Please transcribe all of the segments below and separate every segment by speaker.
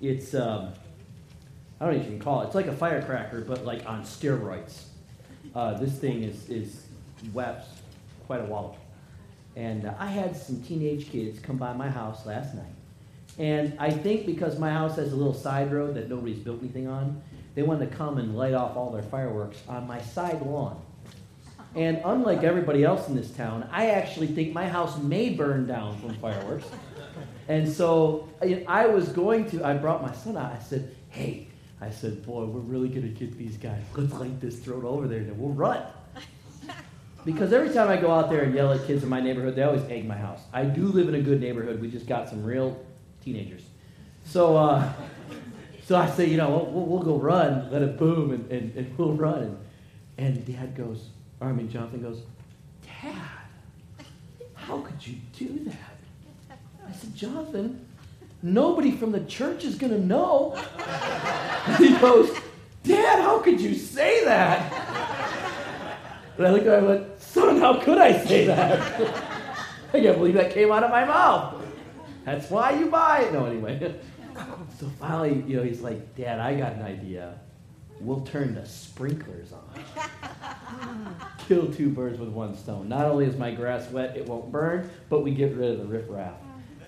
Speaker 1: It's um, I don't even call it. It's like a firecracker, but like on steroids. Uh, this thing is is webs quite a wallop. And uh, I had some teenage kids come by my house last night. And I think because my house has a little side road that nobody's built anything on, they wanted to come and light off all their fireworks on my side lawn. And unlike everybody else in this town, I actually think my house may burn down from fireworks. And so I, was going to, I brought my son out. I said, hey, I said, boy, we're really going to get these guys. Let's light this throat over there and we'll run. Because every time I go out there and yell at kids in my neighborhood, they always egg my house. I do live in a good neighborhood. We just got some real teenagers. So, uh, so I say, you know, we'll, we'll, go run, let it boom, and, and, and we'll run. And, and Dad goes, or I mean, Jonathan goes, Dad, how could you do that? I said, Jonathan, nobody from the church is going to know. He goes, Dad, how could you say that? And I looked at him and went, Son, how could I say that? I can't believe that came out of my mouth. That's why you buy it. No, anyway. So finally, you know, he's like, Dad, I got an idea. We'll turn the sprinklers on. Kill two birds with one stone. Not only is my grass wet, it won't burn, but we get rid of the riffraff.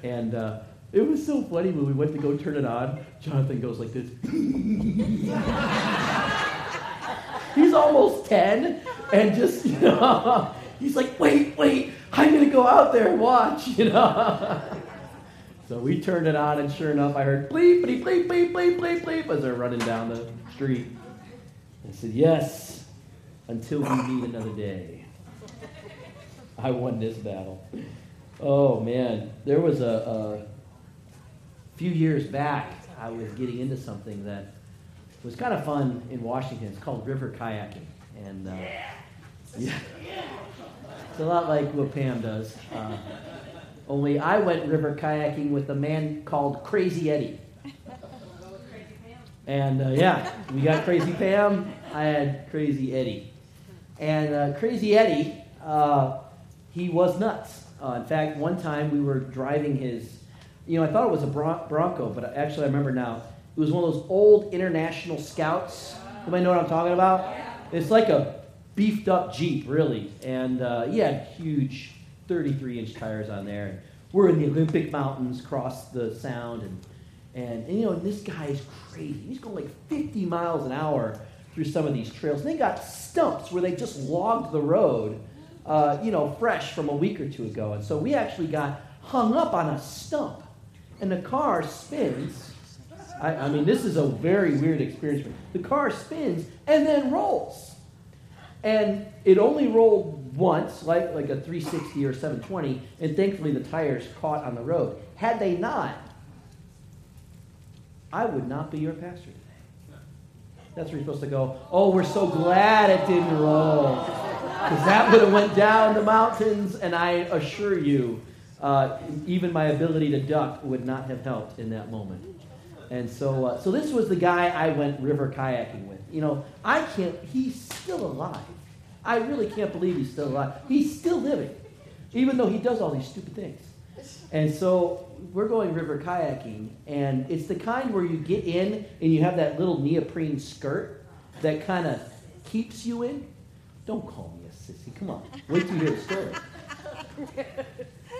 Speaker 1: And uh, it was so funny when we went to go turn it on. Jonathan goes like this. he's almost 10, and just, you know, he's like, wait, wait, I'm going to go out there and watch, you know. so we turned it on, and sure enough, I heard bleep, bleep, bleep, bleep, bleep, bleep, bleep as they're running down the street. I said, yes, until we meet another day. I won this battle. Oh, man. There was a, a few years back, I was getting into something that was kind of fun in Washington. It's called river kayaking. And uh, yeah, it's a lot like what Pam does. Uh, only I went river kayaking with a man called Crazy Eddie. And uh, yeah, we got Crazy Pam. I had Crazy Eddie. And uh, Crazy Eddie, uh, he was nuts. Uh, in fact, one time we were driving his, you know, I thought it was a Bronco, but actually I remember now. It was one of those old international scouts. Anybody know what I'm talking about? It's like a beefed up Jeep, really. And uh, he had huge 33 inch tires on there. And we're in the Olympic Mountains, across the Sound, and, and, and you know, this guy is crazy. He's going like 50 miles an hour through some of these trails. And they got stumps where they just logged the road, uh, you know, fresh from a week or two ago. And so we actually got hung up on a stump. And the car spins I, I mean, this is a very weird experience. The car spins and then rolls. And it only rolled once, like, like a 360 or 720, and thankfully the tires caught on the road. Had they not, I would not be your pastor today. That's where you're supposed to go, oh, we're so glad it didn't roll. Because that would have went down the mountains, and I assure you, uh, even my ability to duck would not have helped in that moment. And so, uh, so this was the guy I went river kayaking with. You know, I can't, he's still alive. I really can't believe he's still alive. He's still living, even though he does all these stupid things. And so we're going river kayaking, and it's the kind where you get in and you have that little neoprene skirt that kind of keeps you in. Don't call me sissy. Come on. Wait till you hear the story.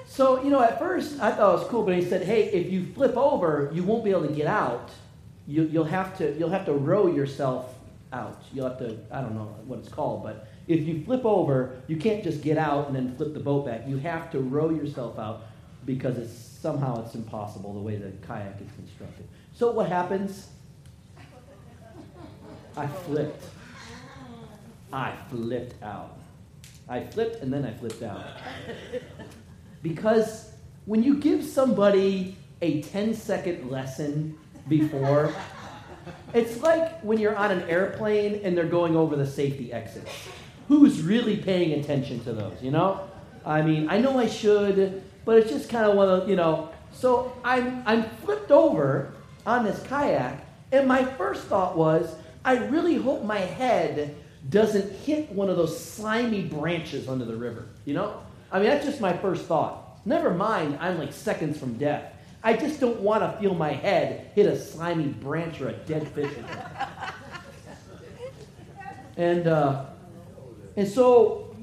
Speaker 1: So, you know, at first I thought it was cool, but he said, hey, if you flip over, you won't be able to get out. You, will have to, you'll have to row yourself out. You'll have to, I don't know what it's called, but if you flip over, you can't just get out and then flip the boat back. You have to row yourself out because it's, somehow it's impossible the way the kayak is constructed. So what happens? I flipped. I flipped out. I flipped and then I flipped out. Because when you give somebody a 10 second lesson before, it's like when you're on an airplane and they're going over the safety exits. Who's really paying attention to those, you know? I mean, I know I should, but it's just kind of one of, you know. So I'm, I'm flipped over on this kayak, and my first thought was, I really hope my head doesn't hit one of those slimy branches under the river, you know? I mean, that's just my first thought. Never mind, I'm like seconds from death. I just don't want to feel my head hit a slimy branch or a dead fish. and uh, and so,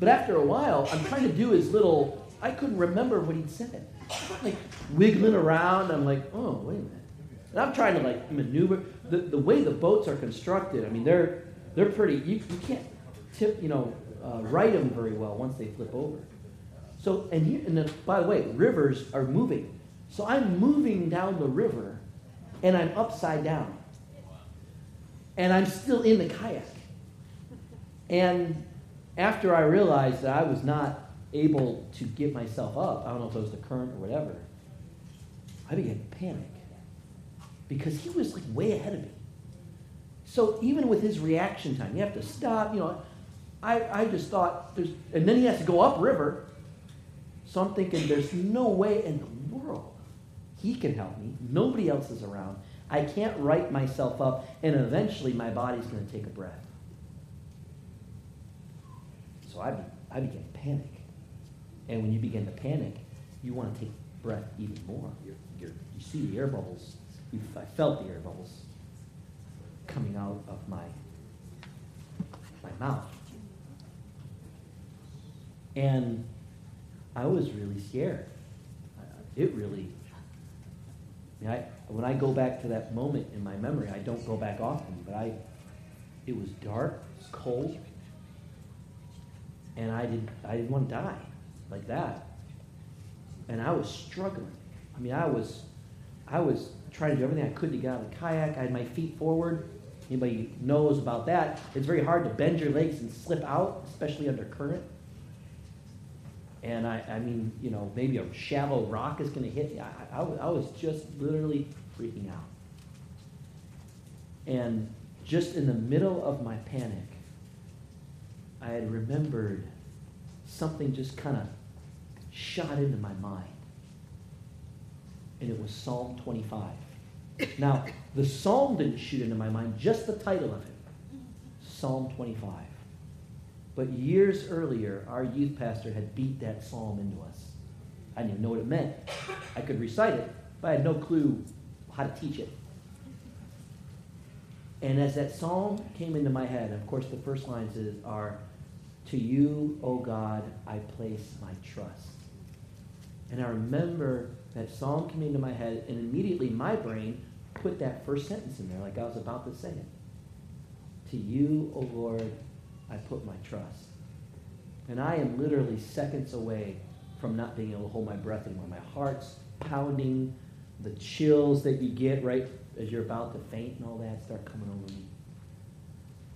Speaker 1: but after a while, I'm trying to do his little. I couldn't remember what he'd said. Like wiggling around. I'm like, oh wait a minute. And I'm trying to like maneuver. The, the way the boats are constructed, I mean, they're they're pretty. You, you can't tip, you know, uh, right them very well once they flip over. So, and here, and then, by the way, rivers are moving. So I'm moving down the river, and I'm upside down, and I'm still in the kayak. And after I realized that I was not able to get myself up, I don't know if it was the current or whatever, I began to panic because he was like way ahead of me. So even with his reaction time, you have to stop. You know, I, I just thought there's, and then he has to go upriver. So I'm thinking there's no way in the world he can help me. Nobody else is around. I can't right myself up, and eventually my body's going to take a breath. So I, be, I began to panic. And when you begin to panic, you want to take breath even more. You're, you're, you see the air bubbles. You, I felt the air bubbles coming out of my, my mouth. And I was really scared. It really, I, mean, I, when I go back to that moment in my memory, I don't go back often, but I, it was dark, cold, and I didn't, I didn't want to die like that. And I was struggling. I mean, I was, I was trying to do everything I could to get out of the kayak. I had my feet forward. Anybody knows about that? It's very hard to bend your legs and slip out, especially under current. And I, I mean, you know, maybe a shallow rock is going to hit me. I, I, I was just literally freaking out. And just in the middle of my panic, I had remembered something just kind of shot into my mind. And it was Psalm 25. Now, the psalm didn't shoot into my mind, just the title of it Psalm 25. But years earlier, our youth pastor had beat that psalm into us. I didn't even know what it meant. I could recite it, but I had no clue how to teach it. And as that psalm came into my head, of course, the first lines is, are, To you, O God, I place my trust. And I remember that psalm came into my head, and immediately my brain put that first sentence in there, like I was about to say it. To you, O Lord, I put my trust. And I am literally seconds away from not being able to hold my breath anymore. My heart's pounding, the chills that you get right as you're about to faint and all that start coming over me.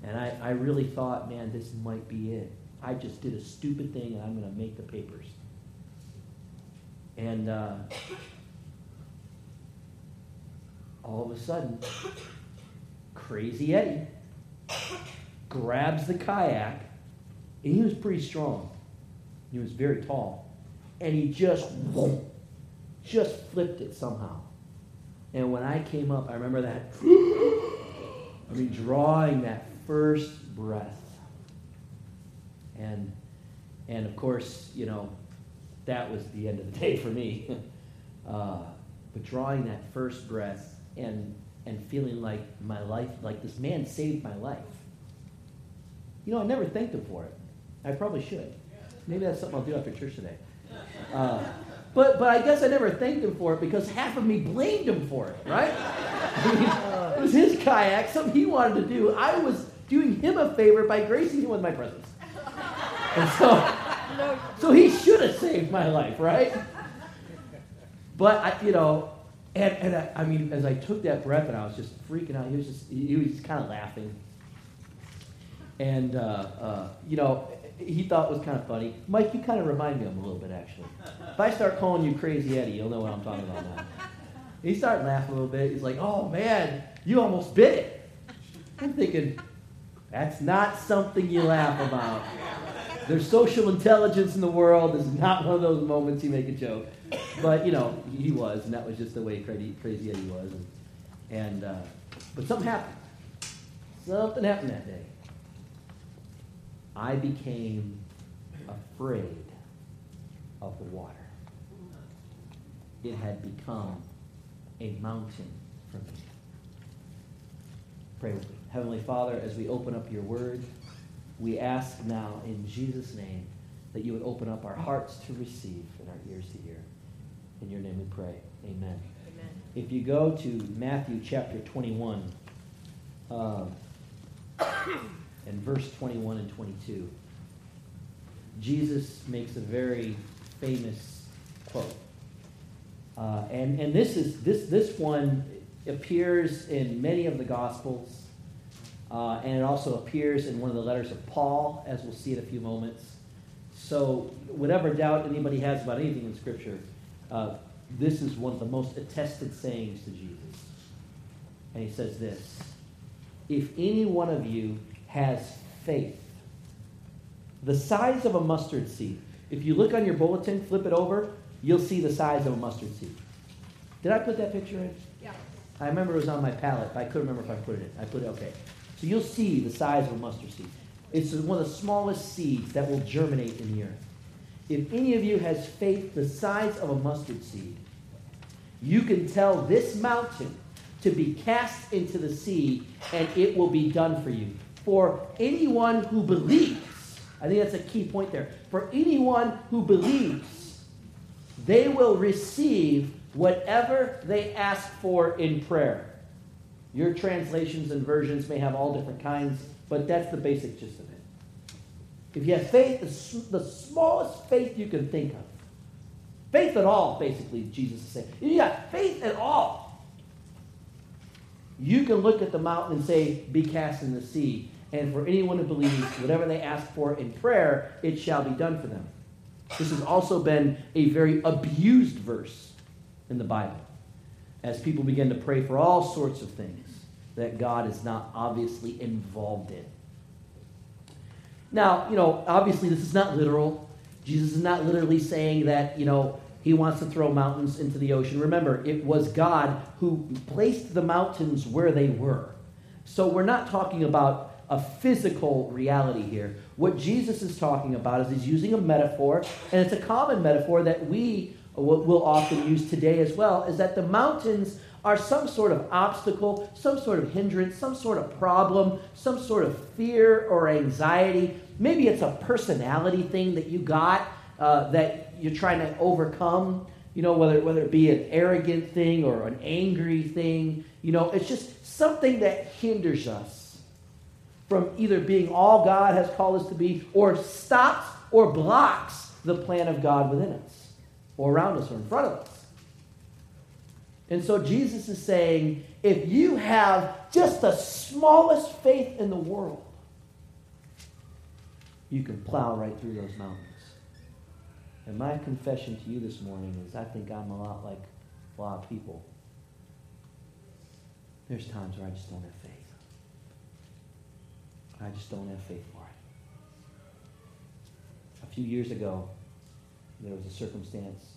Speaker 1: And I, I really thought, man, this might be it. I just did a stupid thing and I'm going to make the papers. And uh, all of a sudden, Crazy Eddie grabs the kayak, and he was pretty strong. He was very tall. And he just, just flipped it somehow. And when I came up, I remember that, I mean, drawing that first breath. And, and of course, you know, that was the end of the day for me. uh, but drawing that first breath and, and feeling like my life, like this man saved my life. You know, I never thanked him for it. I probably should. Maybe that's something I'll do after church today. Uh, but, but I guess I never thanked him for it because half of me blamed him for it, right? It was his kayak, something he wanted to do. I was doing him a favor by gracing him with my presence. And so, so he should have saved my life, right? But, I, you know, and, and I, I, mean, as I took that breath and I was just freaking out, he was just, he was kind of laughing. And, uh, uh, you know, he thought it was kind of funny. Mike, you kind of remind me of him a little bit, actually. If I start calling you Crazy Eddie, you'll know what I'm talking about now. He started laughing a little bit. He's like, oh, man, you almost bit it. I'm thinking, that's not something you laugh about. There's social intelligence in the world. Is not one of those moments you make a joke. But, you know, he was, and that was just the way Crazy, crazy Eddie was. And, and uh, but something happened. Something happened that day. I became afraid of the water. it had become a mountain for me. Pray with me. Heavenly Father, as we open up your word, we ask now in Jesus' name that you would open up our hearts to receive and our ears to hear. In your name we pray. Amen. Amen. If you go to Matthew chapter 21 uh, and verse 21 and 22, Jesus makes a very famous quote. Uh, and and this, is, this, this one appears in many of the Gospels. Uh, and it also appears in one of the letters of Paul, as we'll see in a few moments. So, whatever doubt anybody has about anything in Scripture, uh, this is one of the most attested sayings to Jesus. And he says this If any one of you has faith, the size of a mustard seed, if you look on your bulletin, flip it over, you'll see the size of a mustard seed. Did I put that picture in?
Speaker 2: Yeah.
Speaker 1: I remember it was on my palette, but I couldn't remember if I put it in. I put it, okay. So you'll see the size of a mustard seed. It's one of the smallest seeds that will germinate in the earth. If any of you has faith the size of a mustard seed, you can tell this mountain to be cast into the sea, and it will be done for you. For anyone who believes, I think that's a key point there. For anyone who believes, they will receive whatever they ask for in prayer. Your translations and versions may have all different kinds, but that's the basic gist of it. If you have faith, the, smallest faith you can think of, faith at all, basically, Jesus is saying. If you got faith at all, you can look at the mountain and say, Be cast in the sea. And for anyone who believes, whatever they ask for in prayer, it shall be done for them. This has also been a very abused verse in the Bible as people begin to pray for all sorts of things that God is not obviously involved in. Now, you know, obviously this is not literal. Jesus is not literally saying that, you know, he wants to throw mountains into the ocean. Remember, it was God who placed the mountains where they were. So we're not talking about a physical reality here. What Jesus is talking about is he's using a metaphor, and it's a common metaphor that we will often use today as well, is that the mountains are some sort of obstacle, some sort of hindrance, some sort of problem, some sort of fear or anxiety. Maybe it's a personality thing that you got uh, that you're trying to overcome. You know, whether, whether it be an arrogant thing or an angry thing, you know, it's just something that hinders us from either being all God has called us to be or stops or blocks the plan of God within us or around us or in front of us. And so Jesus is saying if you have just the smallest faith in the world, you can plow right through those mountains. And my confession to you this morning is I think I'm a lot like a lot of people. There's times where I just don't have faith. I just don't have faith for it. A few years ago, there was a circumstance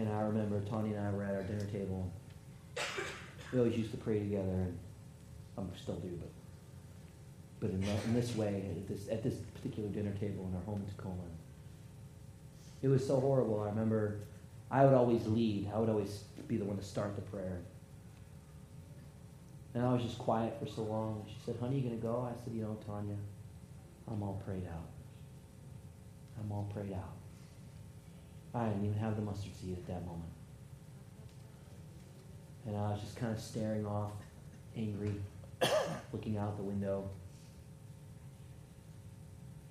Speaker 1: and I remember Tony and I were at our dinner table. We always used to pray together, and I um, still do, but but in, in this way, at this, at this particular dinner table in our home in Tacoma, it was so horrible. I remember I would always lead. I would always be the one to start the prayer. And I was just quiet for so long. She said, honey, you going to go? I said, you know, Tanya, I'm all prayed out. I'm all prayed out. I didn't even have the mustard seed at that moment. And I was just kind of staring off, angry, looking out the window.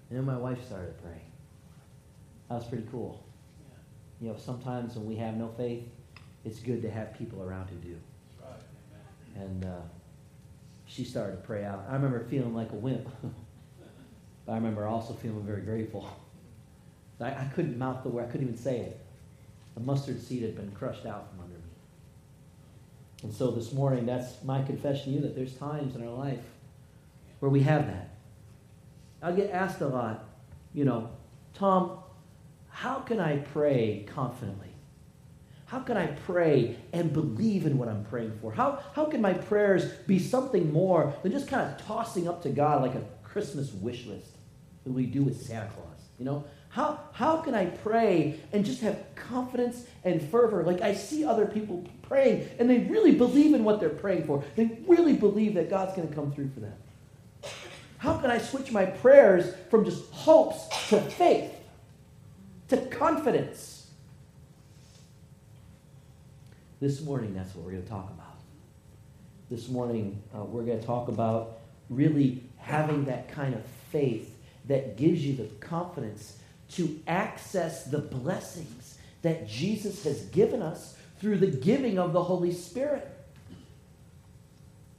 Speaker 1: And then my wife started praying. That was pretty cool. You know, sometimes when we have no faith, it's good to have people around who do. And uh, she started to pray out. I remember feeling like a wimp. but I remember also feeling very grateful. I, I couldn't mouth the word, I couldn't even say it. The mustard seed had been crushed out from under me. And so this morning, that's my confession to you that there's times in our life where we have that. I get asked a lot, you know, Tom, how can I pray confidently? How can I pray and believe in what I'm praying for? How, how can my prayers be something more than just kind of tossing up to God like a Christmas wish list that we do with Santa Claus? You know, How, how can I pray and just have confidence and fervor? Like I see other people praying and they really believe in what they're praying for. They really believe that God's going to come through for them. How can I switch my prayers from just hopes to faith, to confidence? This morning, that's what we're going to talk about. This morning, uh, we're going to talk about really having that kind of faith that gives you the confidence to access the blessings that Jesus has given us through the giving of the Holy Spirit.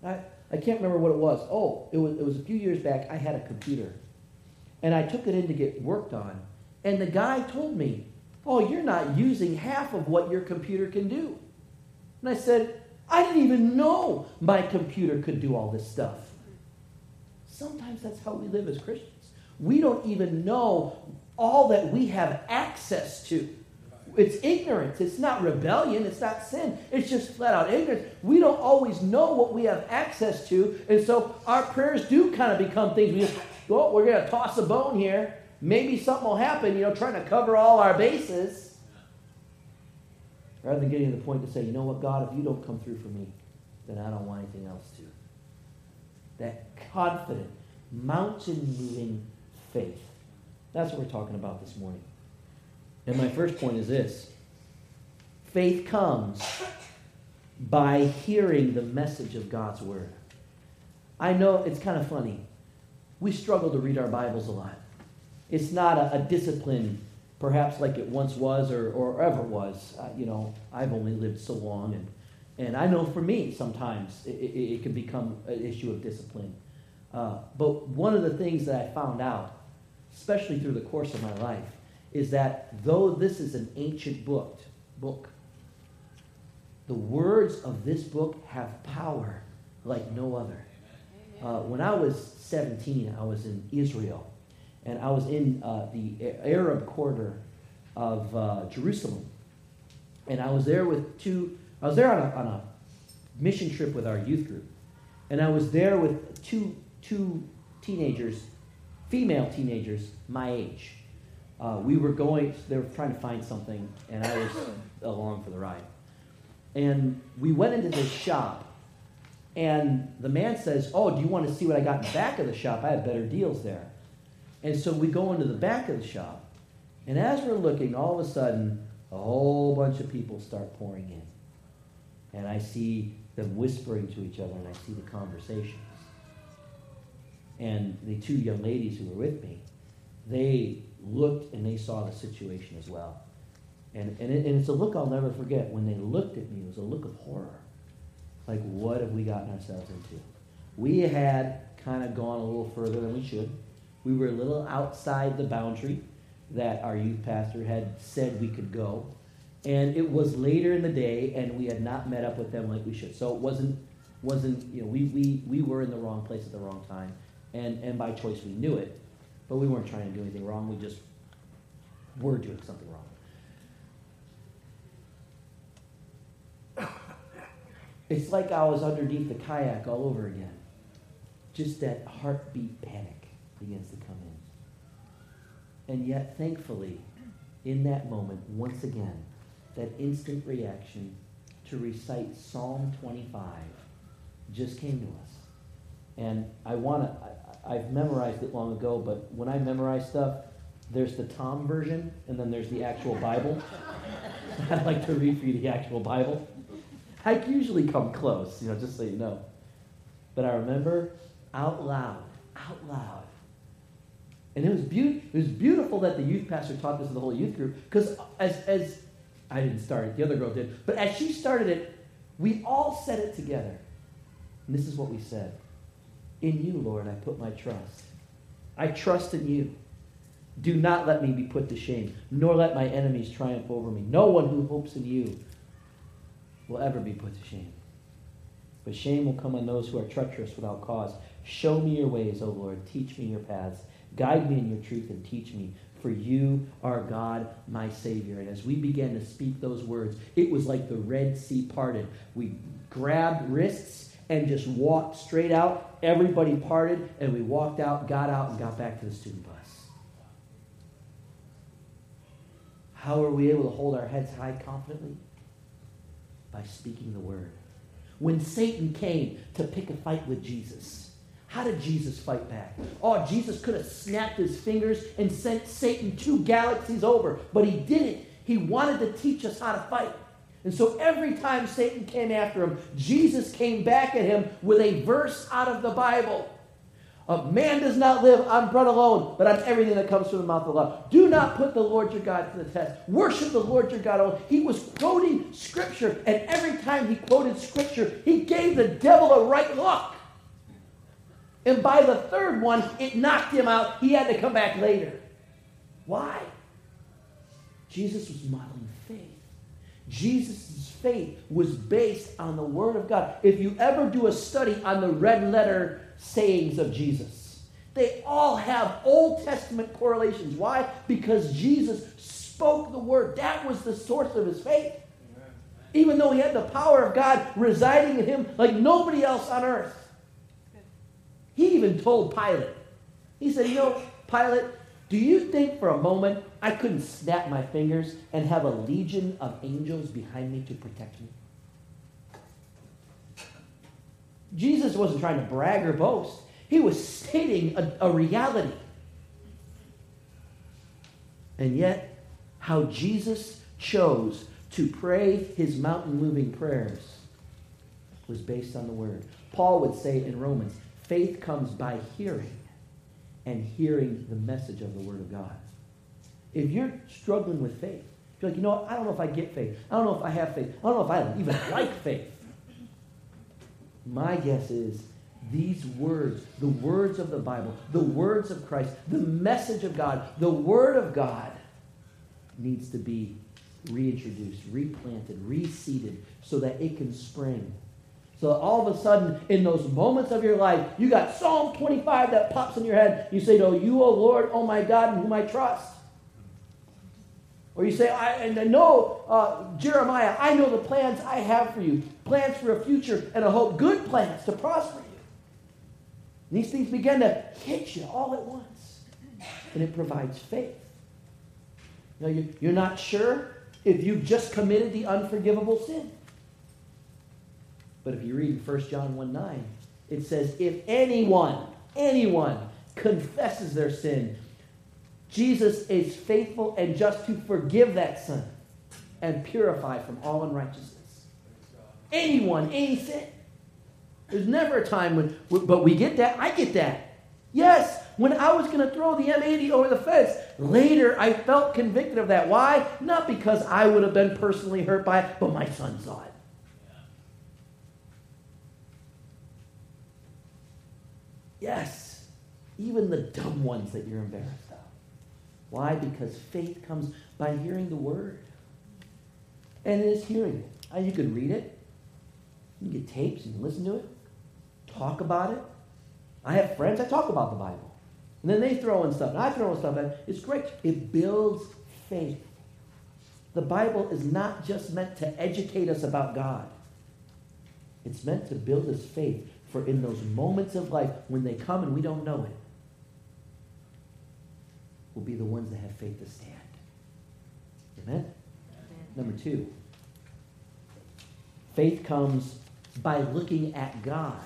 Speaker 1: I, I can't remember what it was. Oh, it was, it was a few years back. I had a computer. And I took it in to get worked on. And the guy told me, Oh, you're not using half of what your computer can do. And I said, I didn't even know my computer could do all this stuff. Sometimes that's how we live as Christians. We don't even know all that we have access to. It's ignorance. It's not rebellion. It's not sin. It's just flat out ignorance. We don't always know what we have access to. And so our prayers do kind of become things we just, well, we're going to toss a bone here. Maybe something will happen, you know, trying to cover all our bases. Rather than getting to the point to say, you know what, God, if you don't come through for me, then I don't want anything else to. That confident, mountain moving faith. That's what we're talking about this morning. And my first point is this faith comes by hearing the message of God's word. I know it's kind of funny. We struggle to read our Bibles a lot. It's not a, a discipline, perhaps like it once was or, or ever was. Uh, you know, I've only lived so long, and, and I know for me sometimes it, it, it can become an issue of discipline. Uh, but one of the things that I found out especially through the course of my life, is that though this is an ancient book, book, the words of this book have power like no other. Uh, when I was 17, I was in Israel, and I was in uh, the Arab quarter of uh, Jerusalem, and I was there with two. I was there on a, on a mission trip with our youth group, and I was there with two two teenagers female teenagers my age. Uh, we were going, they were trying to find something, and I was along for the ride. And we went into this shop, and the man says, Oh, do you want to see what I got in the back of the shop? I have better deals there. And so we go into the back of the shop, and as we're looking, all of a sudden, a whole bunch of people start pouring in. And I see them whispering to each other, and I see the conversation and the two young ladies who were with me, they looked and they saw the situation as well. And, and, it, and it's a look I'll never forget. When they looked at me, it was a look of horror. Like, what have we gotten ourselves into? We had kind of gone a little further than we should. We were a little outside the boundary that our youth pastor had said we could go. And it was later in the day, and we had not met up with them like we should. So it wasn't, wasn't you know, we, we, we were in the wrong place at the wrong time and, and by choice we knew it, but we weren't trying to do anything wrong. We just were doing something wrong. It's like I was underneath the kayak all over again. Just that heartbeat panic begins to come in. And yet, thankfully, in that moment, once again, that instant reaction to recite Psalm 25 just came to us. And I want to, I've memorized it long ago, but when I memorize stuff, there's the Tom version, and then there's the actual Bible. I'd like to read for you the actual Bible. I usually come close, you know, just so you know. But I remember out loud, out loud. And it was, be- it was beautiful that the youth pastor taught this to the whole youth group, because as, as I didn't start it, the other girl did, but as she started it, we all said it together. And this is what we said. In you, Lord, I put my trust. I trust in you. Do not let me be put to shame, nor let my enemies triumph over me. No one who hopes in you will ever be put to shame. But shame will come on those who are treacherous without cause. Show me your ways, O Lord. Teach me your paths. Guide me in your truth and teach me. For you are God, my Savior. And as we began to speak those words, it was like the Red Sea parted. We grabbed wrists and just walked straight out. Everybody parted, and we walked out, got out, and got back to the student bus. How are we able to hold our heads high confidently? By speaking the word. When Satan came to pick a fight with Jesus, how did Jesus fight back? Oh, Jesus could have snapped his fingers and sent Satan two galaxies over, but he didn't. He wanted to teach us how to fight. And so every time Satan came after him, Jesus came back at him with a verse out of the Bible. A man does not live on bread alone, but on everything that comes from the mouth of God. Do not put the Lord your God to the test. Worship the Lord your God alone. He was quoting Scripture, and every time he quoted Scripture, he gave the devil a right look. And by the third one, it knocked him out. He had to come back later. Why? Jesus was modeling. Jesus' faith was based on the Word of God. If you ever do a study on the red letter sayings of Jesus. They all have Old Testament correlations. Why? Because Jesus spoke the word. That was the source of his faith. Even though he had the power of God residing in him like nobody else on earth. He even told Pilate, he said, You know, Pilate, do you think for a moment I couldn't snap my fingers and have a legion of angels behind me to protect me? Jesus wasn't trying to brag or boast, he was stating a, a reality. And yet, how Jesus chose to pray his mountain moving prayers was based on the word. Paul would say in Romans, faith comes by hearing, and hearing the message of the word of God. If you're struggling with faith, you're like, you know, I don't know if I get faith. I don't know if I have faith. I don't know if I even like faith. My guess is these words, the words of the Bible, the words of Christ, the message of God, the Word of God needs to be reintroduced, replanted, reseeded so that it can spring. So all of a sudden, in those moments of your life, you got Psalm 25 that pops in your head. You say, No, you, O Lord, O my God, in whom I trust. Or you say, I, and I know, uh, Jeremiah, I know the plans I have for you plans for a future and a hope, good plans to prosper you. And these things begin to hit you all at once. And it provides faith. You know, you're not sure if you've just committed the unforgivable sin. But if you read 1 John 1 9, it says, If anyone, anyone confesses their sin, Jesus is faithful and just to forgive that sin and purify from all unrighteousness. Anyone, any sin. There's never a time when, but we get that. I get that. Yes, when I was going to throw the M80 over the fence, later I felt convicted of that. Why? Not because I would have been personally hurt by it, but my son saw it. Yes, even the dumb ones that you're embarrassed why? Because faith comes by hearing the word. And it is hearing it. You can read it. You can get tapes and listen to it. Talk about it. I have friends, I talk about the Bible. And then they throw in stuff, and I throw in stuff. And it's great. It builds faith. The Bible is not just meant to educate us about God. It's meant to build us faith for in those moments of life when they come and we don't know it will be the ones that have faith to stand. Amen? Amen? Number two, faith comes by looking at God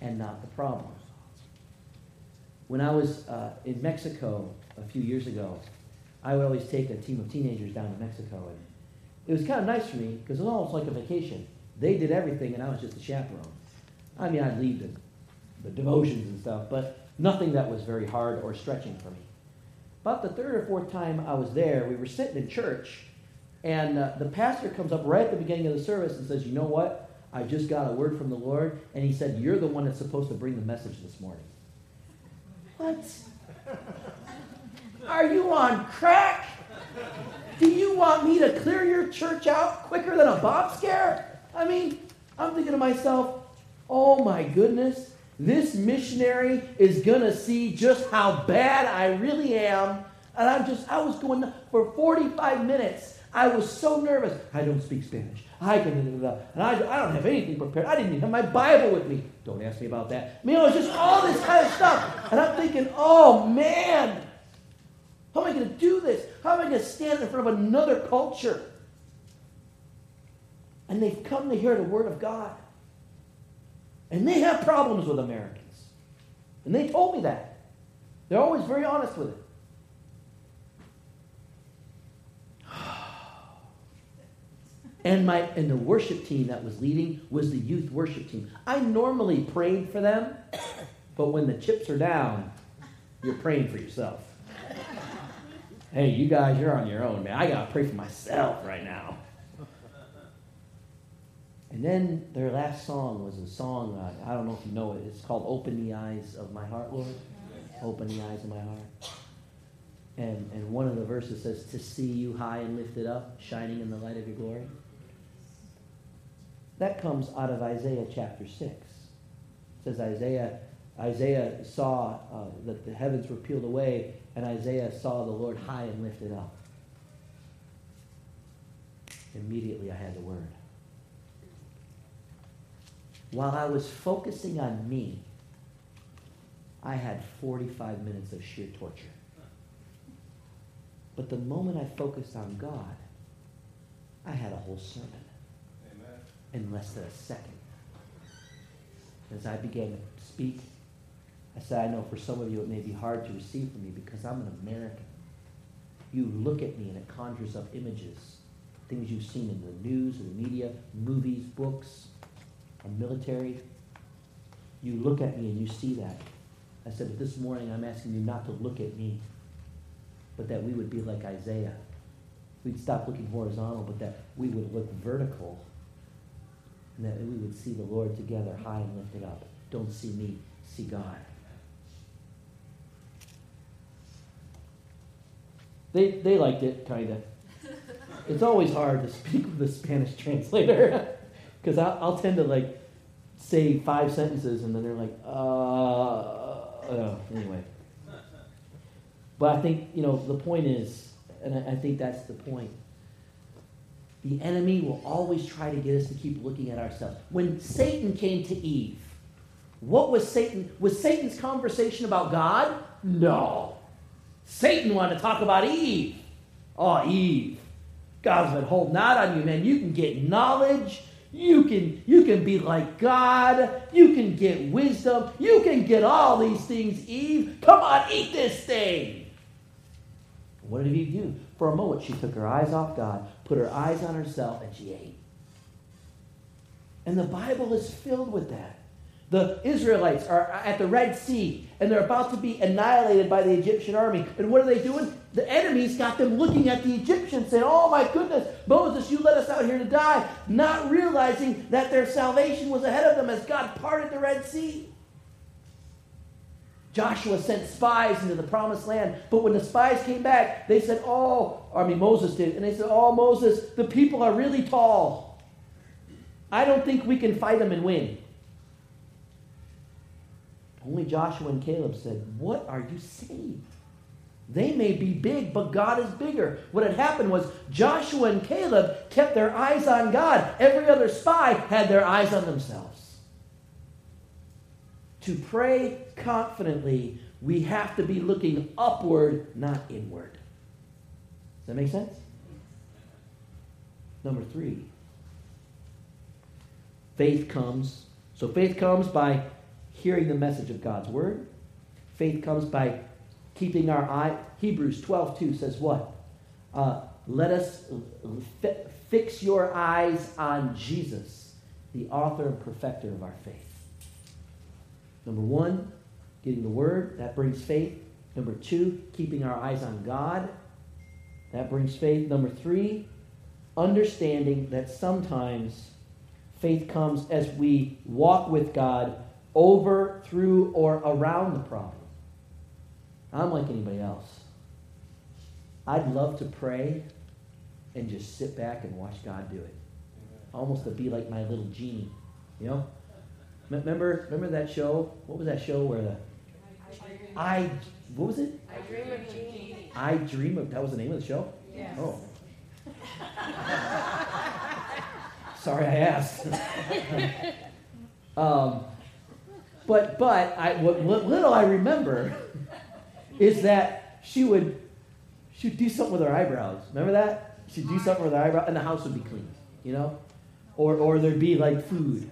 Speaker 1: and not the problem. When I was uh, in Mexico a few years ago, I would always take a team of teenagers down to Mexico, and it was kind of nice for me because it was almost like a vacation. They did everything, and I was just a chaperone. I mean, I'd lead the, the devotions and stuff, but nothing that was very hard or stretching for me. About the third or fourth time I was there, we were sitting in church, and uh, the pastor comes up right at the beginning of the service and says, You know what? I just got a word from the Lord, and he said, You're the one that's supposed to bring the message this morning. What? Are you on crack? Do you want me to clear your church out quicker than a bomb scare? I mean, I'm thinking to myself, oh my goodness, this missionary is going to see just how bad I really am. And I'm just, I was going for 45 minutes. I was so nervous. I don't speak Spanish. I can, and I, I don't have anything prepared. I didn't even have my Bible with me. Don't ask me about that. I mean, it was just all this kind of stuff. And I'm thinking, oh man, How am I going to do this? How am I going to stand in front of another culture? And they've come to hear the Word of God. And they have problems with Americans. And they told me that. They're always very honest with it. And my and the worship team that was leading was the youth worship team. I normally prayed for them, but when the chips are down, you're praying for yourself. Hey, you guys, you're on your own, man. I gotta pray for myself right now. And then their last song was a song, uh, I don't know if you know it, it's called Open the Eyes of My Heart, Lord. Open the eyes of my heart. And, and one of the verses says, To see you high and lifted up, shining in the light of your glory. That comes out of Isaiah chapter 6. It says Isaiah, Isaiah saw uh, that the heavens were peeled away, and Isaiah saw the Lord high and lifted up. Immediately I had the word. While I was focusing on me, I had 45 minutes of sheer torture. But the moment I focused on God, I had a whole sermon in less than a second. As I began to speak, I said, I know for some of you it may be hard to receive from me because I'm an American. You look at me and it conjures up images, things you've seen in the news, in the media, movies, books, our military. You look at me and you see that. I said, but this morning I'm asking you not to look at me, but that we would be like Isaiah. We'd stop looking horizontal, but that we would look vertical and that we would see the Lord together high and lifted up. Don't see me, see God. They, they liked it, kind of. It's always hard to speak with a Spanish translator because I'll, I'll, tend to like say five sentences and then they're like, uh, uh, anyway. But I think, you know, the point is, and I, I think that's the point the enemy will always try to get us to keep looking at ourselves. When Satan came to Eve, what was Satan? Was Satan's conversation about God? No. Satan wanted to talk about Eve. Oh, Eve. God's been holding out on you, man. You can get knowledge. You can, you can be like God. You can get wisdom. You can get all these things, Eve. Come on, eat this thing. What did Eve do? For a moment, she took her eyes off God, put her eyes on herself, and she ate. And the Bible is filled with that. The Israelites are at the Red Sea, and they're about to be annihilated by the Egyptian army. And what are they doing? The enemies got them looking at the Egyptians, saying, Oh my goodness, Moses, you let us out here to die, not realizing that their salvation was ahead of them as God parted the Red Sea. Joshua sent spies into the promised land, but when the spies came back, they said, Oh, I mean, Moses did, and they said, Oh, Moses, the people are really tall. I don't think we can fight them and win. Only Joshua and Caleb said, What are you saying? They may be big, but God is bigger. What had happened was Joshua and Caleb kept their eyes on God. Every other spy had their eyes on themselves. To pray confidently, we have to be looking upward, not inward. Does that make sense? Number three, faith comes. So faith comes by hearing the message of God's word. Faith comes by keeping our eye. Hebrews 12 2 says what? Uh, let us fi- fix your eyes on Jesus, the author and perfecter of our faith. Number one, getting the word, that brings faith. Number two, keeping our eyes on God, that brings faith. Number three, understanding that sometimes faith comes as we walk with God over, through, or around the problem. I'm like anybody else. I'd love to pray and just sit back and watch God do it. Almost to be like my little genie, you know? Remember, remember that show? What was that show where the I what was it?
Speaker 2: I dream of Jeannie.
Speaker 1: I dream of that was the name of the show.
Speaker 2: Yes.
Speaker 1: Oh. Sorry, I asked. um, but but I what, what little I remember is that she would she'd do something with her eyebrows. Remember that? She'd do something with her eyebrows, and the house would be clean, you know? Or, or there'd be like food.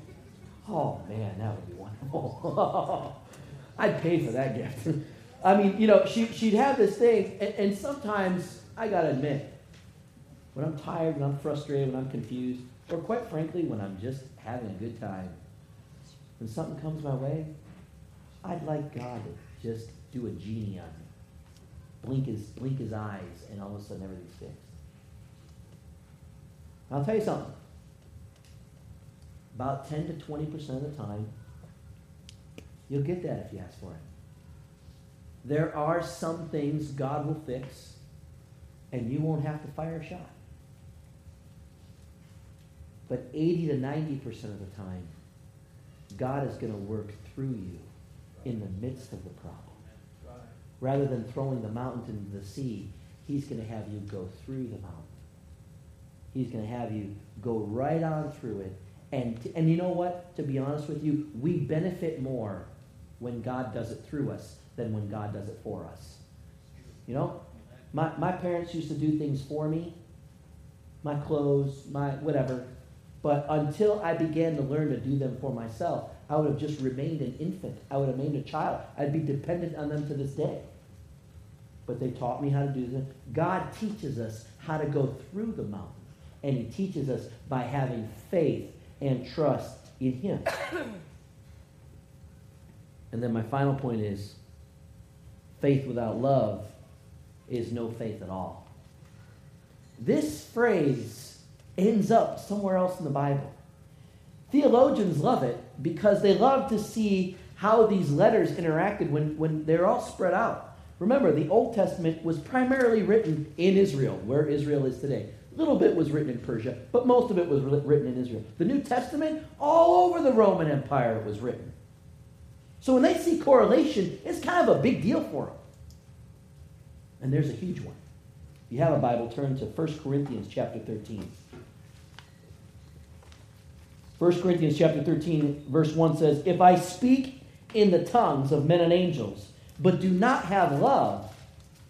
Speaker 1: Oh man, that would be wonderful. I'd pay for that gift. I mean, you know, she, she'd have this thing, and, and sometimes, I gotta admit, when I'm tired, when I'm frustrated, when I'm confused, or quite frankly, when I'm just having a good time, when something comes my way, I'd like God to just do a genie on me. Blink his, blink his eyes, and all of a sudden everything's fixed. I'll tell you something. About 10 to 20% of the time, you'll get that if you ask for it. There are some things God will fix, and you won't have to fire a shot. But 80 to 90% of the time, God is going to work through you in the midst of the problem. Rather than throwing the mountain into the sea, He's going to have you go through the mountain. He's going to have you go right on through it. And, and you know what? To be honest with you, we benefit more when God does it through us than when God does it for us. You know? My, my parents used to do things for me, my clothes, my whatever. But until I began to learn to do them for myself, I would have just remained an infant. I would have remained a child. I'd be dependent on them to this day. But they taught me how to do this. God teaches us how to go through the mountain. And he teaches us by having faith and trust in him. and then my final point is faith without love is no faith at all. This phrase ends up somewhere else in the Bible. Theologians love it because they love to see how these letters interacted when, when they're all spread out. Remember, the Old Testament was primarily written in Israel, where Israel is today. A little bit was written in Persia, but most of it was written in Israel. The New Testament, all over the Roman Empire, it was written. So when they see correlation, it's kind of a big deal for them. And there's a huge one. If you have a Bible, turn to 1 Corinthians chapter 13. 1 Corinthians chapter 13, verse 1 says, If I speak in the tongues of men and angels, but do not have love,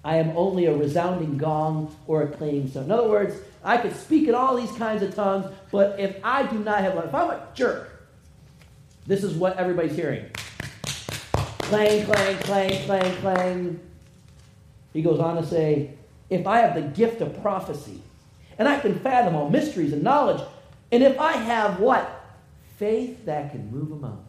Speaker 1: I am only a resounding gong or a clanging cymbal. In other words, I could speak in all these kinds of tongues, but if I do not have love, if I'm a jerk, this is what everybody's hearing. Clang, clang, clang, clang, clang. He goes on to say, if I have the gift of prophecy, and I can fathom all mysteries and knowledge, and if I have what? Faith that can move a mountain.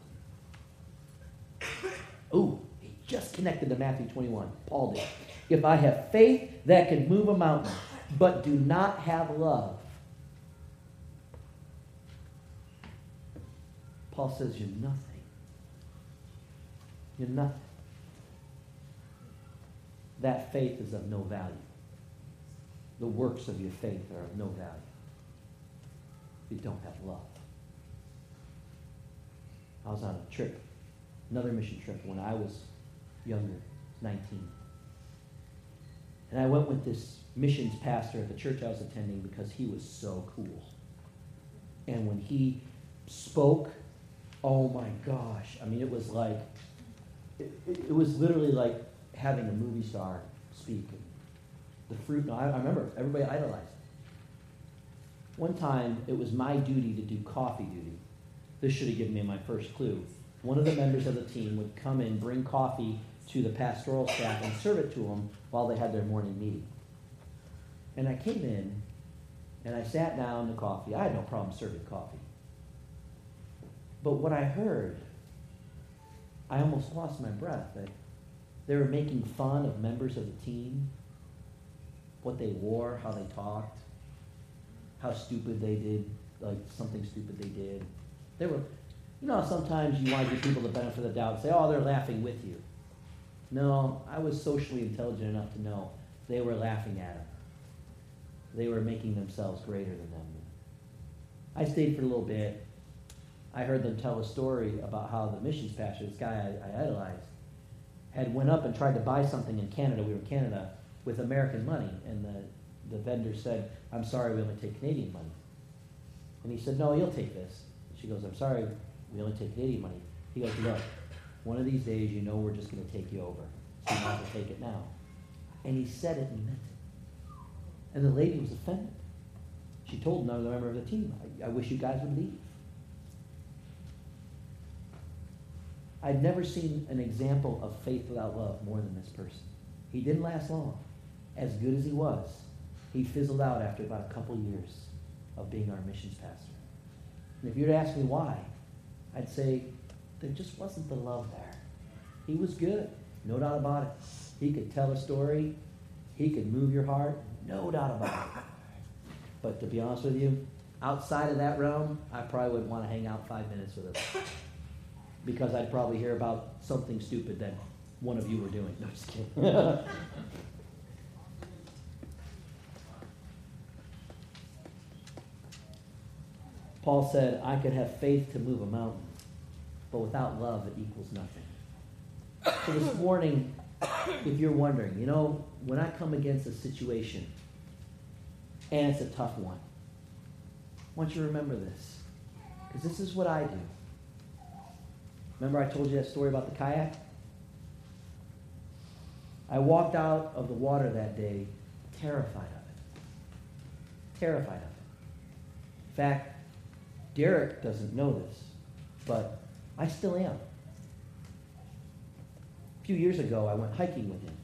Speaker 1: Ooh, just connected to Matthew 21. Paul did. If I have faith that can move a mountain, but do not have love, Paul says you're nothing. You're nothing. That faith is of no value. The works of your faith are of no value. You don't have love. I was on a trip, another mission trip when I was younger, 19. And I went with this missions pastor at the church I was attending because he was so cool. And when he spoke, oh my gosh, I mean, it was like, it, it, was literally like having a movie star speak. The fruit, no, I, I remember, everybody idolized. One time, it was my duty to do coffee duty. This should have given me my first clue. One of the members of the team would come in, bring coffee to the pastoral staff, and serve it to them while they had their morning meeting. And I came in, and I sat down to coffee. I had no problem serving coffee. But what I heard, I almost lost my breath. That they were making fun of members of the team, what they wore, how they talked how stupid they did, like something stupid they did. They were, you know, sometimes you want to give people the benefit of the doubt and say, oh, they're laughing with you. No, I was socially intelligent enough to know they were laughing at him. They were making themselves greater than them. I stayed for a little bit. I heard them tell a story about how the missions pastor, this guy I, I idolized, had went up and tried to buy something in Canada. We were in Canada with American money, and the the vendor said, I'm sorry, we only take Canadian money. And he said, No, you'll take this. She goes, I'm sorry, we only take Canadian money. He goes, Look, one of these days you know we're just going to take you over. So you as well take it now. And he said it and meant it. And the lady was offended. She told another member of the team, I, I wish you guys would leave. I've never seen an example of faith without love more than this person. He didn't last long. As good as he was, he fizzled out after about a couple years of being our missions pastor. And if you'd ask me why, I'd say there just wasn't the love there. He was good, no doubt about it. He could tell a story, he could move your heart, no doubt about it. But to be honest with you, outside of that realm, I probably wouldn't want to hang out five minutes with him. Because I'd probably hear about something stupid that one of you were doing. No, just kidding. Paul said, I could have faith to move a mountain, but without love, it equals nothing. So this morning, if you're wondering, you know, when I come against a situation, and it's a tough one, I want you to remember this, because this is what I do. Remember I told you that story about the kayak? I walked out of the water that day terrified of it. Terrified of it. In fact, Derek doesn't know this, but I still am. A few years ago, I went hiking with him,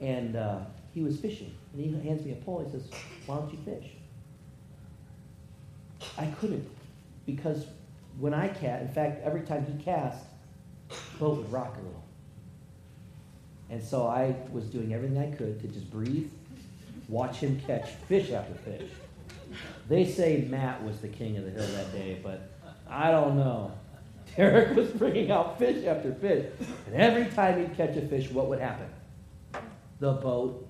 Speaker 1: and uh, he was fishing. And he hands me a pole. He says, Why don't you fish? I couldn't, because when I cast, in fact, every time he cast, the boat would rock a little. And so I was doing everything I could to just breathe, watch him catch fish after fish. They say Matt was the king of the hill that day, but I don't know. Derek was bringing out fish after fish. And every time he'd catch a fish, what would happen? The boat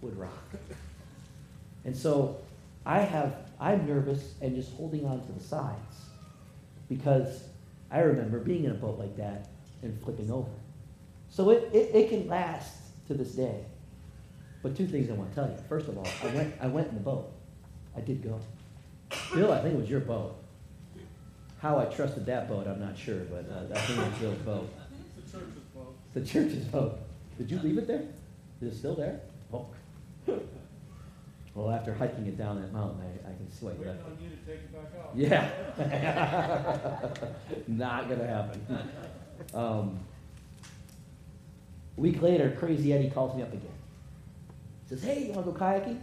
Speaker 1: would rock. And so I have, I'm nervous and just holding on to the sides because I remember being in a boat like that and flipping over. So it, it, it can last to this day. But two things I want to tell you. First of all, I went, I went in the boat. I did go. Bill, I think it was your boat. How I trusted that boat, I'm not sure, but uh, I think it was Bill's boat.
Speaker 2: The church's boat.
Speaker 1: The church's boat. Did you leave it there? Is it still there? Oh. Well, after hiking it down that mountain, I, I can why
Speaker 2: Waiting on you to take it back out.
Speaker 1: Yeah. Not gonna happen. Um, a week later, Crazy Eddie calls me up again. Says, "Hey, you want to go kayaking?"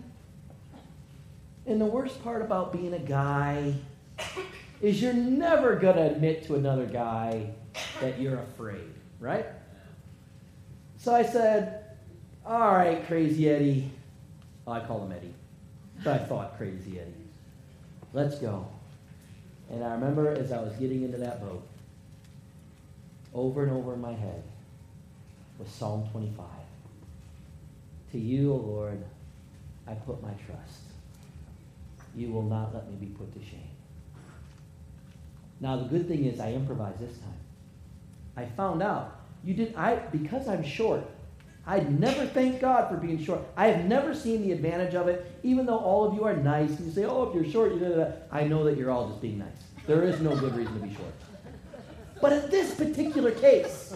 Speaker 1: And the worst part about being a guy is you're never gonna admit to another guy that you're afraid, right? So I said, "All right, Crazy Eddie." I call him Eddie, but I thought Crazy Eddie. Let's go. And I remember as I was getting into that boat, over and over in my head was Psalm 25. To you, O Lord, I put my trust. You will not let me be put to shame. Now the good thing is I improvised this time. I found out you did I because I'm short. I'd never thank God for being short. I have never seen the advantage of it, even though all of you are nice and you say, "Oh, if you're short, you da, da, da." I know that you're all just being nice. There is no good reason to be short. But in this particular case,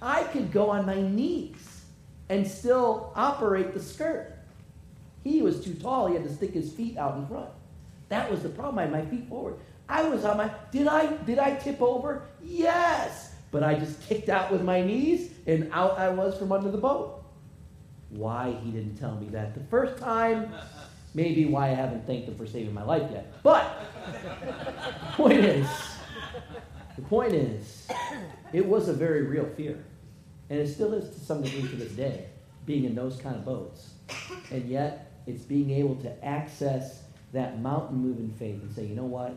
Speaker 1: I could go on my knees and still operate the skirt. He was too tall. He had to stick his feet out in front. That was the problem. I had my feet forward. I was on my did I did I tip over? Yes. But I just kicked out with my knees and out I was from under the boat. Why he didn't tell me that the first time, maybe why I haven't thanked him for saving my life yet. But the point is, the point is, it was a very real fear. And it still is to some degree to this day, being in those kind of boats. And yet, it's being able to access that mountain moving faith and say, you know what?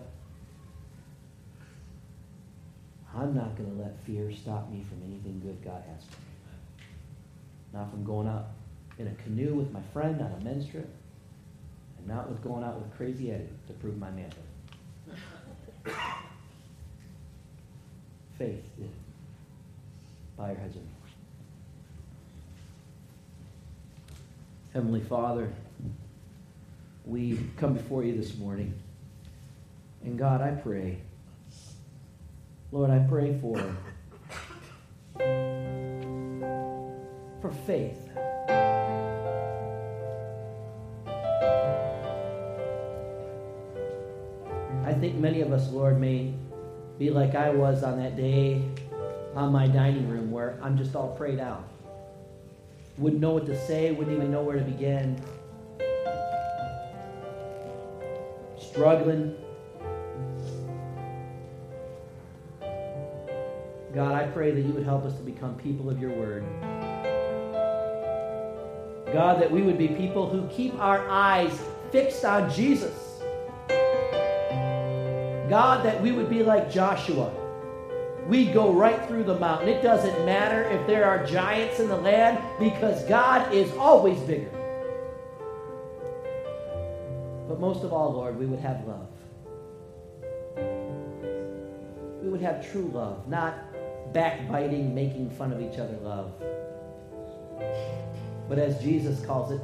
Speaker 1: I'm not going to let fear stop me from anything good God has for me. Not from going out in a canoe with my friend on a men's trip, and not with going out with Crazy Eddie to prove my manhood. Faith did. Bow your heads me. Heavenly Father, we come before you this morning. And God, I pray, Lord, I pray for for faith. I think many of us, Lord, may be like I was on that day on my dining room where I'm just all prayed out. Wouldn't know what to say, wouldn't even know where to begin. Struggling God, I pray that you would help us to become people of your word. God, that we would be people who keep our eyes fixed on Jesus. God, that we would be like Joshua. We'd go right through the mountain. It doesn't matter if there are giants in the land because God is always bigger. But most of all, Lord, we would have love. We would have true love, not backbiting, making fun of each other love. But as Jesus calls it,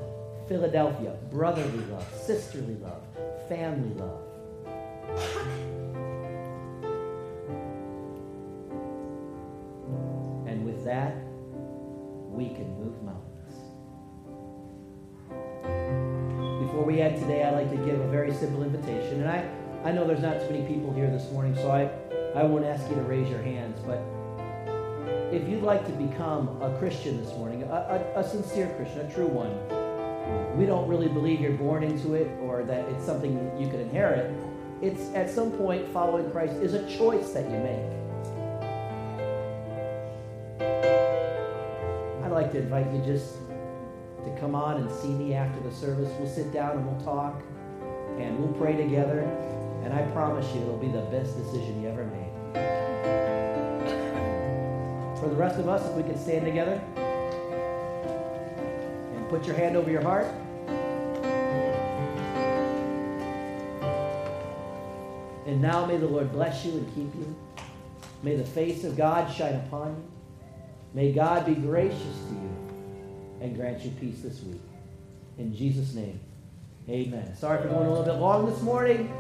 Speaker 1: Philadelphia, brotherly love, sisterly love, family love. And with that, we can move mountains. Before we end today, I'd like to give a very simple invitation. And I, I know there's not too many people here this morning, so I, I won't ask you to raise your hands, but if you'd like to become a Christian this morning, a, a, a, sincere Christian, a true one, we don't really believe you're born into it or that it's something you can inherit. It's at some point following Christ is a choice that you make. I'd like to invite you just to come on and see me after the service. We'll sit down and we'll talk and we'll pray together. And I promise you, it'll be the best decision you ever For the rest of us, if we could stand together and put your hand over your heart. And now may the Lord bless you and keep you. May the face of God shine upon you. May God be gracious to you and grant you peace this week. In Jesus' name, amen. Sorry for going a little bit long this morning.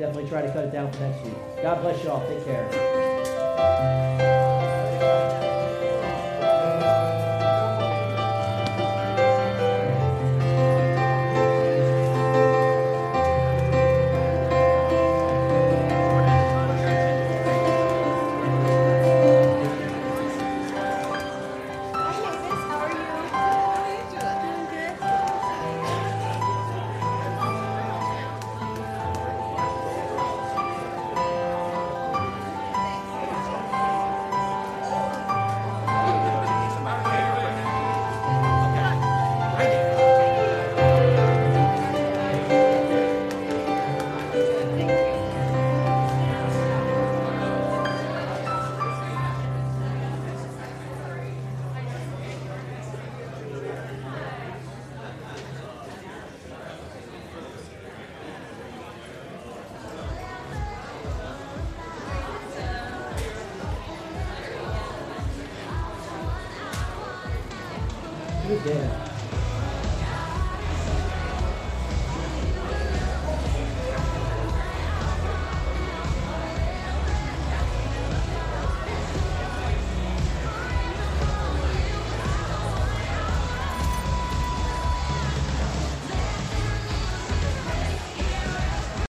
Speaker 1: Definitely try to cut it down for next week. God bless you all. Take care.